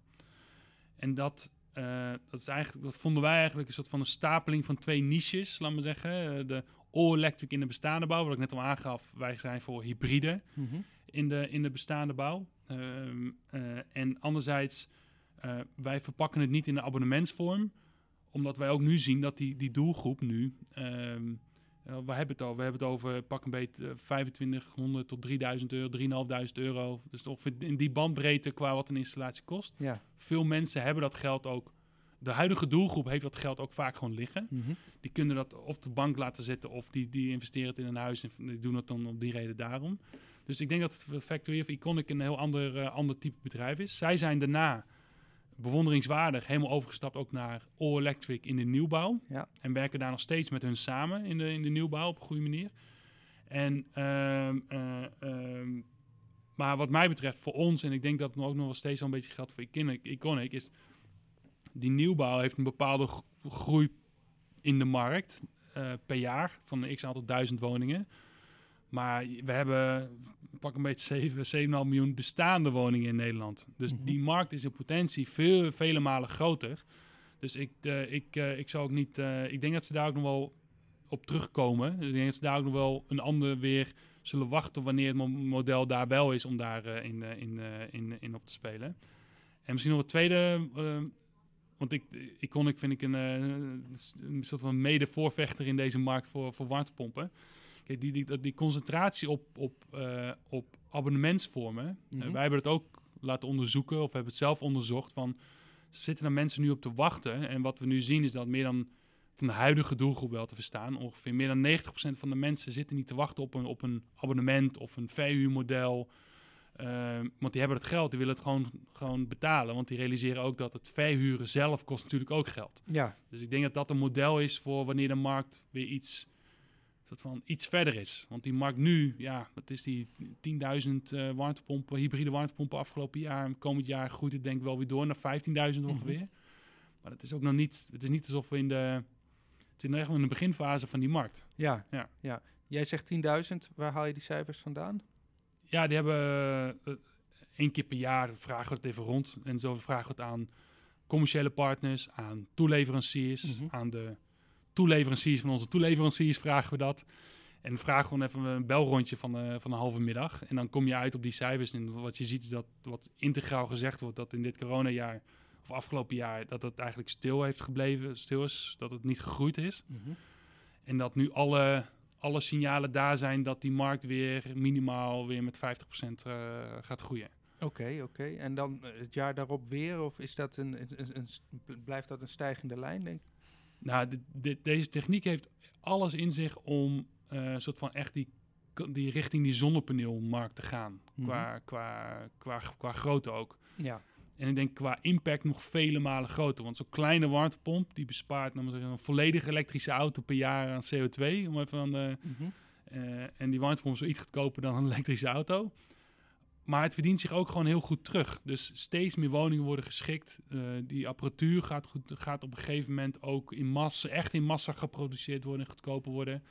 En dat, eh, dat, is eigenlijk, dat vonden wij eigenlijk een soort van een stapeling van twee niches, laat maar zeggen. Eh, de all-electric in de bestaande bouw, wat ik net al aangaf. Wij zijn voor hybride Mhm. in de, in de bestaande bouw. Ehm, eh, en anderzijds, wij verpakken het niet in de abonnementsvorm, omdat wij ook nu zien dat die, die doelgroep nu, ehm eh, waar hebben we het over? We hebben het over pak een beet eh, 2500 tot 3000 euro, 3500 euro. Dus ongeveer in die bandbreedte qua wat een installatie kost. Ja. Veel mensen hebben dat geld ook. De huidige doelgroep heeft dat geld ook vaak gewoon liggen. Mhm. Die kunnen dat of de bank laten zitten of die, die investeren het in een huis en die doen het dan om die reden daarom. Dus ik denk dat Factory of Iconic een heel ander, eh, ander type bedrijf is. Zij zijn daarna bewonderingswaardig helemaal overgestapt ook naar All Electric in de nieuwbouw. Ja. En werken daar nog steeds met hun samen in de, in de nieuwbouw op een goede manier. En, ehm, eh, ehm, maar wat mij betreft voor ons, en ik denk dat het ook nog wel steeds wel een beetje geldt voor Iconic, Iconic is die nieuwbouw heeft een bepaalde gro- groei in de markt eh, per jaar van een x aantal duizend woningen. Maar we hebben pak een beetje 7, 7,5 miljoen bestaande woningen in Nederland. Dus Mhm. die markt is in potentie veel, vele malen groter. Dus ik, eh, ik, eh, ik zou ook niet. eh, ik denk dat ze daar ook nog wel op terugkomen. Ik denk dat ze daar ook nog wel een ander weer zullen wachten wanneer het mo- model daar wel is om daar in, in, in, in op te spelen. En misschien nog het tweede. want ik, Iconic vind ik een, een soort van mede-voorvechter in deze markt voor, voor warmtepompen. Kijk, die, die, die concentratie op, op, eh, op abonnementsvormen. Mhm. wij hebben het ook laten onderzoeken, of hebben het zelf onderzocht. Van, zitten er mensen nu op te wachten? En wat we nu zien is dat meer dan van de huidige doelgroep wel te verstaan. Ongeveer meer dan 90% van de mensen zitten niet te wachten op een, op een abonnement of een verhuurmodel. Ehm, want die hebben het geld, die willen het gewoon, gewoon betalen. Want die realiseren ook dat het verhuren zelf kost natuurlijk ook geld. Ja, Dus ik denk dat dat een model is voor wanneer de markt weer iets, soort van iets verder is. Want die markt nu, ja, dat is die 10.000 eh warmtepompen, hybride warmtepompen afgelopen jaar. Komend jaar groeit het denk ik wel weer door naar 15.000 ongeveer. Maar dat is ook nog niet, het is niet alsof we in de, het is nog echt wel in de beginfase van die markt. ja, Ja. ja. Jij zegt 10.000, waar haal je die cijfers vandaan? Ja, die hebben eh, één keer per jaar vragen we het even rond. En zo vragen we het aan commerciële partners, aan toeleveranciers, Mhm. aan de toeleveranciers van onze toeleveranciers vragen we dat. En we gewoon even een belrondje van, eh, van een halve middag. En dan kom je uit op die cijfers. En wat je ziet is dat wat integraal gezegd wordt, dat in dit coronajaar of afgelopen jaar, dat het eigenlijk stil heeft gebleven, stil is, dat het niet gegroeid is. En dat nu alle, alle signalen daar zijn dat die markt weer minimaal weer met 50% eh, gaat groeien. Oké, oké. En dan eh, het jaar daarop weer? Of is dat een, een, een- een- blijft dat een stijgende lijn, denk ik? Nou, dit- dit- deze techniek heeft alles in zich om eh, soort van echt die, die richting die zonnepaneelmarkt te gaan. Mhm. Qua, qua, qua, qua grootte ook. Ja. En ik denk qua impact nog vele malen groter. Want zo'n kleine warmtepomp die bespaart zeggen, een volledige elektrische auto per jaar aan CO2. Om even aan de, Mhm. Eh, en die warmtepomp is wel iets goedkoper dan een elektrische auto. Maar het verdient zich ook gewoon heel goed terug. Dus steeds meer woningen worden geschikt. Eh, die apparatuur gaat, goed, gaat op een gegeven moment ook in massa, echt in massa geproduceerd worden en goedkoper worden.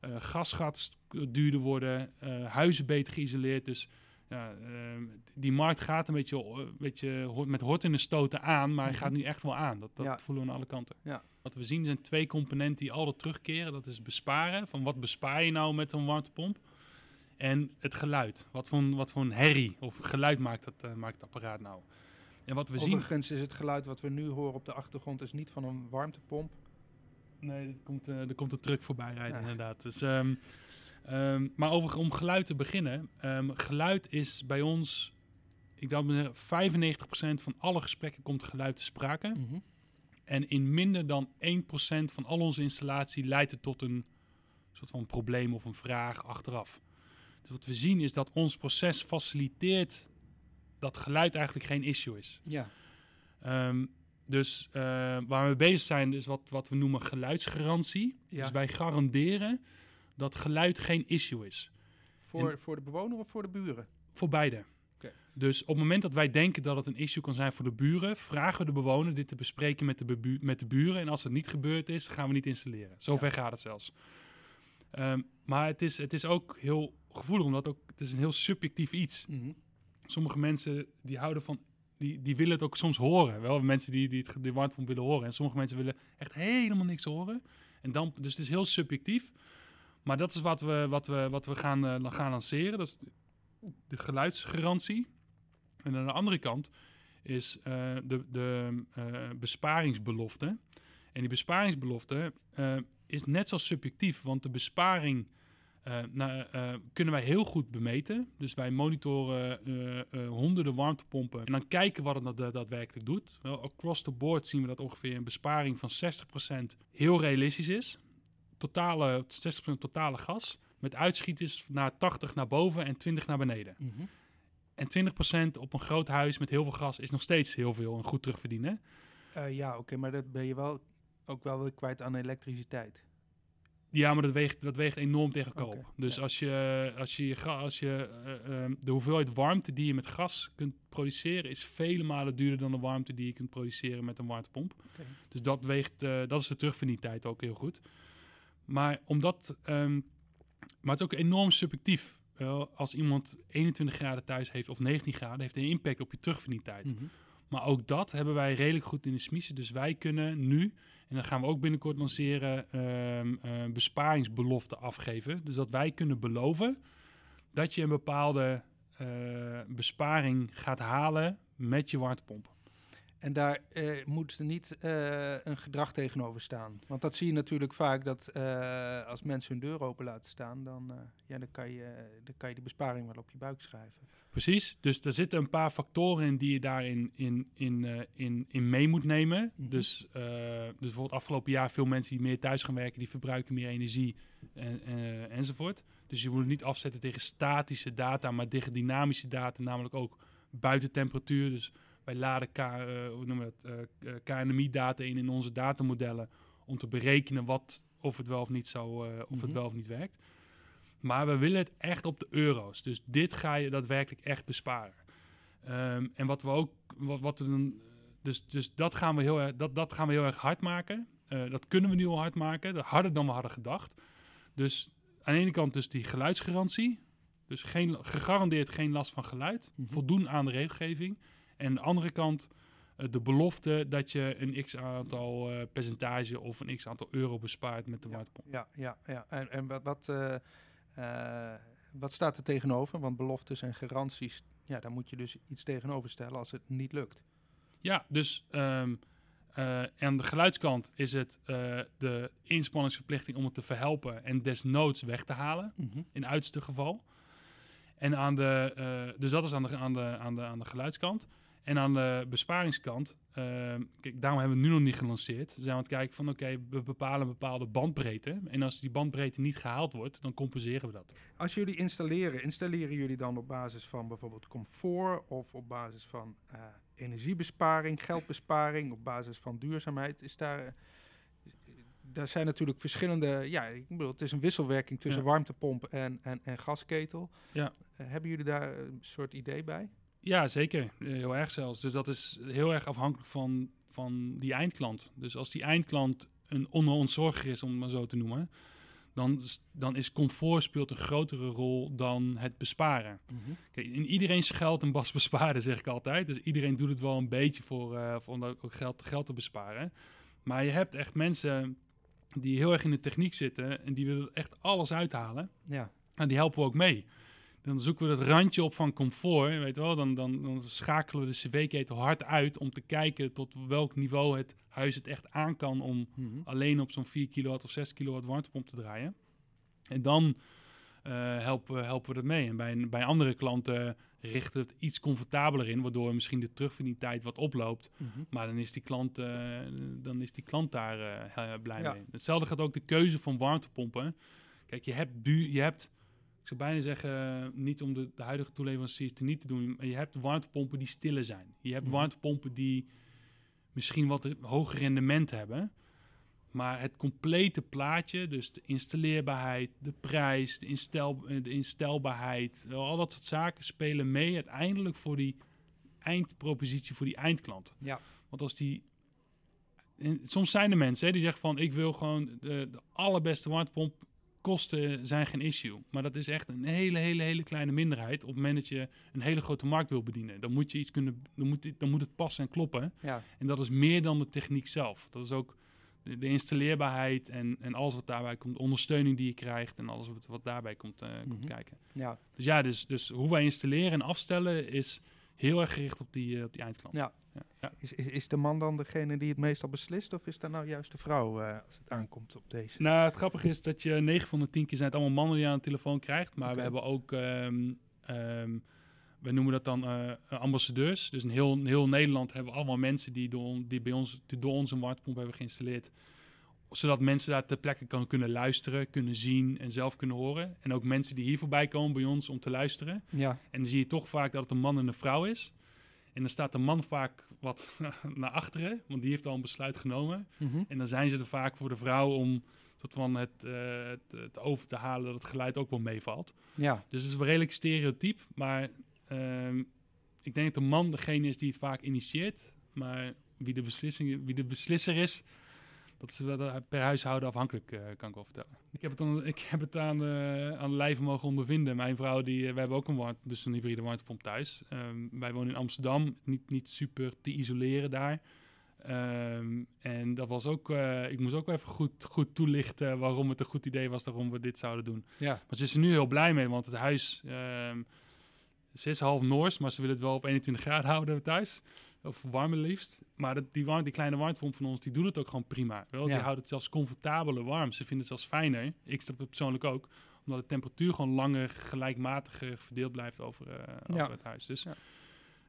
Eh, gas gaat duurder worden. eh, huizen beter geïsoleerd. Dus ja, ehm, die markt gaat een beetje, een beetje met hort in de stoten aan. Maar hij gaat nu echt wel aan. Dat, dat Ja. voelen we aan alle kanten. Ja. Wat we zien zijn twee componenten die altijd terugkeren. Dat is besparen. Van wat bespaar je nou met een warmtepomp? En het geluid. Wat voor, een- wat voor een herrie of geluid maakt, dat, eh, maakt het apparaat nou? En wat we zien... Overigens is het geluid wat we nu horen op de achtergrond is niet van een warmtepomp. Nee, er komt, eh, er komt een truck voorbij rijden, Ja. inderdaad. Dus, ehm, ehm, maar over, om geluid te beginnen. ehm, geluid is bij ons, ik zeggen, 95% van alle gesprekken komt geluid te sprake. Mhm. En in minder dan 1% van al onze installatie leidt het tot een soort van probleem of een vraag achteraf. Dus wat we zien is dat ons proces faciliteert dat geluid eigenlijk geen issue is. Ja. Ehm, dus eh, waar we bezig zijn is wat, wat we noemen geluidsgarantie. Ja. Dus wij garanderen dat geluid geen issue is. Voor, voor de bewoner of voor de buren? Voor beide. Oké. Dus op het moment dat wij denken dat het een issue kan zijn voor de buren, vragen we de bewoner dit te bespreken met de, met de buren. En als het niet gebeurd is, gaan we niet installeren. Zover Ja. gaat het zelfs. Ehm, maar het is, het is ook heel gevoelig, omdat ook, het is een heel subjectief iets. Mhm. Sommige mensen die houden van, die, die willen het ook soms horen. Wel mensen die, die het die warmtepomp willen horen. En sommige mensen willen echt helemaal niks horen. En dan, dus het is heel subjectief. Maar dat is wat we, wat we, wat we gaan, eh, gaan lanceren. Dat is de geluidsgarantie. En aan de andere kant is eh, de, de eh, besparingsbelofte. En die besparingsbelofte eh, is net zo subjectief, want de besparing eh, nou, eh, kunnen wij heel goed bemeten. Dus wij monitoren honderden warmtepompen en dan kijken wat het da- daadwerkelijk doet. Wel, across the board zien we dat ongeveer een besparing van 60% heel realistisch is. Totale, 60% totale gas. Met uitschieters naar 80 naar boven en 20 naar beneden. Mhm. En 20% op een groot huis met heel veel gas is nog steeds heel veel en goed terugverdienen. Eh, ja, oké, maar dat ben je wel ook wel weer kwijt aan elektriciteit. Ja, maar dat weegt, dat weegt enorm tegen elkaar Oké, op. Dus ja. als je, als je, als je eh, ehm, de hoeveelheid warmte die je met gas kunt produceren, is vele malen duurder dan de warmte die je kunt produceren met een warmtepomp. Dus dat weegt, eh, dat is de terugverdientijd ook heel goed. Maar omdat, ehm, maar het is ook enorm subjectief. Als iemand 21 graden thuis heeft of 19 graden, heeft een impact op je terugverdientijd. Maar ook dat hebben wij redelijk goed in de smiezen. Dus wij kunnen nu, en dan gaan we ook binnenkort lanceren, ehm eh, besparingsbeloften afgeven. Dus dat wij kunnen beloven dat je een bepaalde eh, besparing gaat halen met je warmtepomp. En daar uh, moet er niet uh, een gedrag tegenover staan. Want dat zie je natuurlijk vaak dat uh, als mensen hun deur open laten staan, dan, ja, dan, kan je, dan kan je de besparing wel op je buik schrijven. Precies, dus er zitten een paar factoren in die je daarin in, in, in, in mee moet nemen. Mm -hmm. dus, dus bijvoorbeeld afgelopen jaar veel mensen die meer thuis gaan werken, die verbruiken meer energie en, enzovoort. Dus je moet het niet afzetten tegen statische data, maar tegen dynamische data, namelijk ook buitentemperatuur. Dus wij laden K, uh, hoe noemen we het, uh, KNMI-data in in onze datamodellen om te berekenen wat, of het wel of niet, zo, of mm -hmm. het wel of niet werkt. Maar we willen het echt op de euro's. Dus dit ga je daadwerkelijk echt besparen. Um, en wat we ook, wat, wat we dan, dus, dus dat, gaan we heel erg, dat, dat gaan we heel erg hard maken. Uh, dat kunnen we nu al hard maken, dat harder dan we hadden gedacht. Dus aan de ene kant dus die geluidsgarantie. Dus geen, gegarandeerd geen last van geluid. Mm -hmm. Voldoen aan de regelgeving. En aan de andere kant uh, de belofte dat je een x aantal uh, percentage of een x aantal euro bespaart met de ja, warmtepomp. Ja, ja, ja. En, en wat, wat, uh, wat staat er tegenover? Want beloftes en garanties, ja, daar moet je dus iets tegenover stellen als het niet lukt. Ja, dus um, aan de geluidskant is het de inspanningsverplichting om het te verhelpen en desnoods weg te halen, mm -hmm. in uiterste geval. En aan de, dus dat is aan de, aan, de, aan, de, aan de geluidskant. En aan de besparingskant, uh, kijk, daarom hebben we het nu nog niet gelanceerd. We zijn aan het kijken van oké, okay, we bepalen een bepaalde bandbreedte. En als die bandbreedte niet gehaald wordt, dan compenseren we dat. Als jullie installeren, installeren jullie dan op basis van bijvoorbeeld comfort of op basis van uh, energiebesparing, geldbesparing, op basis van duurzaamheid? Is daar daar zijn natuurlijk verschillende. Ja, ik bedoel, het is een wisselwerking tussen ja. warmtepomp en, en, en gasketel. Ja. Uh, hebben jullie daar een soort idee bij? Ja, zeker. Heel erg zelfs. Dus dat is heel erg afhankelijk van, van die eindklant. Dus als die eindklant een onderontzorger is, om het maar zo te noemen, dan, dan is comfort speelt een grotere rol dan het besparen. Mm -hmm. Kijk, in iedereen schuilt een bas besparen, zeg ik altijd. Dus iedereen doet het wel een beetje voor, uh, voor om ook geld, geld te besparen. Maar je hebt echt mensen die heel erg in de techniek zitten en die willen echt alles uithalen. Ja. En die helpen we ook mee. Dan zoeken we dat randje op van comfort, weet wel. Dan, dan, dan schakelen we de cv-ketel hard uit om te kijken tot welk niveau het huis het echt aan kan om mm -hmm. alleen op zo'n 4 kilowatt of 6 kilowatt warmtepomp te draaien. En dan uh, helpen, helpen we dat mee. En bij, bij andere klanten richten we het iets comfortabeler in, waardoor misschien de terugverdientijd wat oploopt. Mm -hmm. Maar dan is die klant, uh, dan is die klant daar uh, blij ja. mee. Hetzelfde gaat ook de keuze van warmtepompen. Kijk, je hebt, duur, je hebt zou bijna zeggen, niet om de, de huidige toeleveranciers te niet te doen, maar je hebt warmtepompen die stille zijn. Je hebt -hmm. warmtepompen die misschien wat hoger rendement hebben. Maar het complete plaatje, dus de installeerbaarheid, de prijs, de, instel, de instelbaarheid, al dat soort zaken spelen mee uiteindelijk voor die eindpropositie, voor die eindklant. Ja. Want als die. soms zijn er mensen hè, die zeggen van ik wil gewoon de, de allerbeste warmtepomp. Kosten zijn geen issue. Maar dat is echt een hele, hele, hele kleine minderheid. Op het moment dat je een hele grote markt wil bedienen. Dan moet je iets kunnen. Dan moet, dan moet het passen en kloppen. Ja. En dat is meer dan de techniek zelf. Dat is ook de, de, installeerbaarheid en, en alles wat daarbij komt, ondersteuning die je krijgt en alles wat, wat daarbij komt, uh, mm -hmm. komt kijken. Ja. Dus ja, dus, dus hoe wij installeren en afstellen is heel erg gericht op die, uh, op die eindklant. Ja. Ja. Is, is, is, de man dan degene die het meestal beslist of is dat nou juist de vrouw uh, als het aankomt op deze? Nou, het grappige is dat je 9 van de 10 keer zijn het allemaal mannen die aan de telefoon krijgt, maar okay. we hebben ook... Um, um, we noemen dat dan uh, ambassadeurs. Dus in heel, in heel Nederland hebben we allemaal mensen die, door, die bij ons die door ons een warmtepomp hebben geïnstalleerd. Zodat mensen daar ter plekke kan, kunnen luisteren, kunnen zien en zelf kunnen horen. En ook mensen die hier voorbij komen bij ons om te luisteren. Ja. En dan zie je toch vaak dat het een man en een vrouw is. En dan staat de man vaak wat naar achteren, want die heeft al een besluit genomen. Mm -hmm. En dan zijn ze er vaak voor de vrouw om tot van het, uh, het, het, over te halen dat het geluid ook wel meevalt. Ja. Dus het is wel redelijk stereotyp, maar uh, ik denk dat de man degene is die het vaak initieert. Maar wie de, beslissing, wie de beslisser is, dat is wel per huishouden afhankelijk, uh, kan ik wel vertellen. Ik heb het, dan, ik heb het aan, uh, aan mogen ondervinden. Mijn vrouw, die, wij hebben ook een, warmte, dus een hybride warmtepomp thuis. Um, wij wonen in Amsterdam, niet, niet super te isoleren daar. Um, en dat was ook, uh, ik moest ook even goed, goed toelichten waarom het een goed idee was waarom we dit zouden doen. Ja. Maar ze is er nu heel blij mee, want het huis, um, ze is half Noors, maar ze wil het wel op 21 graden houden thuis. Of warmer liefst. Maar dat, die, warm, die kleine warmtepomp van ons, die doet het ook gewoon prima. Wel? Die houdt het zelfs comfortabeler warm. Ze vinden het zelfs fijner. Ik snap het persoonlijk ook. Omdat de temperatuur gewoon langer, gelijkmatiger verdeeld blijft over, eh, over Ja. het huis. Dus Ja.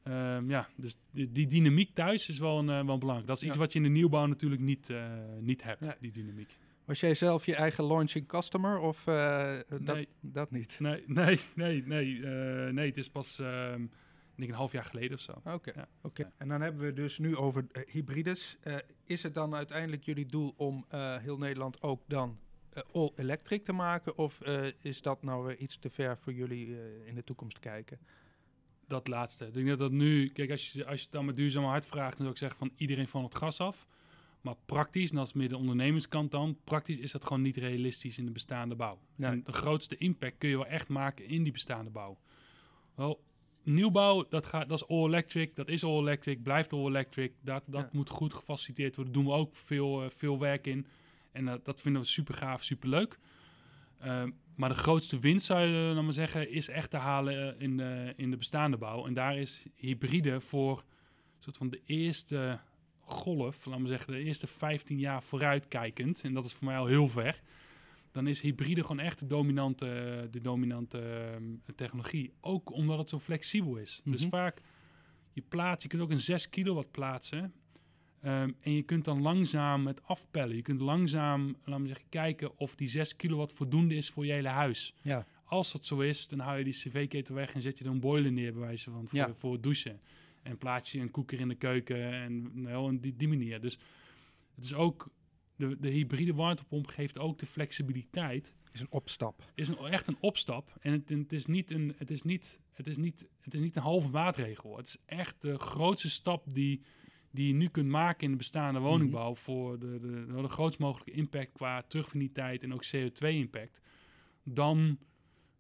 ja, ja dus die, die dynamiek thuis is wel, een, eh, wel belangrijk. Dat is iets wat je in de nieuwbouw natuurlijk niet, eh, niet hebt, die dynamiek. Was jij zelf je eigen launching customer of dat, Nee. dat niet? Nee, nee, nee, nee. nee, het is pas ehm, denk een half jaar geleden of zo. Oké, Ja. oké. En dan hebben we dus nu over eh, hybrides. Eh, is het dan uiteindelijk jullie doel om eh, heel Nederland ook dan all electric te maken? Of is dat nou weer iets te ver voor jullie in de toekomst kijken? Dat laatste. Ik denk dat dat nu... Kijk, als je, als je het dan met duurzaam hard vraagt... dan zou ik zeggen van iedereen van het gas af. Maar praktisch, en dat is meer de ondernemerskant dan... praktisch is dat gewoon niet realistisch in de bestaande bouw. Nee. En de grootste impact kun je wel echt maken in die bestaande bouw. Wel, nieuwbouw, dat, gaat, dat is all electric. Dat is all electric, blijft all electric. Dat, dat Ja. moet goed gefaciliteerd worden. Daar doen we ook veel, eh, veel werk in. En eh, dat vinden we super gaaf, super leuk. Ehm, maar de grootste winst, zou je uh, maar zeggen, is echt te halen eh, in, de, in de bestaande bouw. En daar is hybride voor soort van de eerste golf, laten we zeggen, de eerste 15 jaar vooruitkijkend. En dat is voor mij al heel ver. Dan is hybride gewoon echt de dominante, de dominante ehm, technologie. Ook omdat het zo flexibel is. Dus Mhm. vaak, je plaatst, je kunt ook een 6 kilowatt plaatsen. Ehm, en je kunt dan langzaam het afpellen. Je kunt langzaam, laten we zeggen, kijken of die 6 kilowatt voldoende is voor je hele huis. Ja, Als dat zo is, dan hou je die cv-ketel weg en zet je er een boiler neer, bij wijze van, voor, Ja. voor het douchen. En plaats je een koeker in de keuken en nou, en die, die manier. Dus het is ook, de, de hybride warmtepomp geeft ook de flexibiliteit. is een opstap. is een, echt een opstap. En het, het, is niet een, het, is niet, het, is niet, het is niet een halve maatregel. Het is echt de grootste stap die, die je nu kunt maken in de bestaande woningbouw. Voor de, de, de, grootst mogelijke impact qua terugvindingstijd en ook CO2-impact. Dan,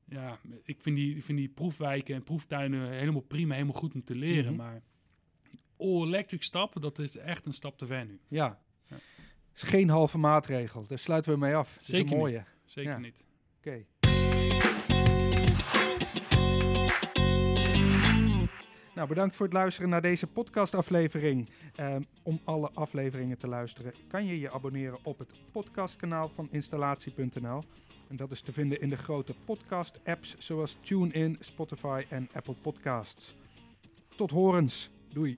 ja, ik vind die, ik vind die proefwijken en proeftuinen helemaal prima, helemaal goed om te leren. Mhm. Maar all-electric stappen, dat is echt een stap te ver nu. Ja. Ja. Is geen halve maatregel. Daar sluiten we mee af. Dat is Zeker een mooie. Zeker Ja. niet. Oké. Nou, bedankt voor het luisteren naar deze podcastaflevering. Ehm, om alle afleveringen te luisteren kan je je abonneren op het podcastkanaal van installatie.nl. En dat is te vinden in de grote podcast-apps zoals TuneIn, Spotify en Apple Podcasts. Tot horens. Doei.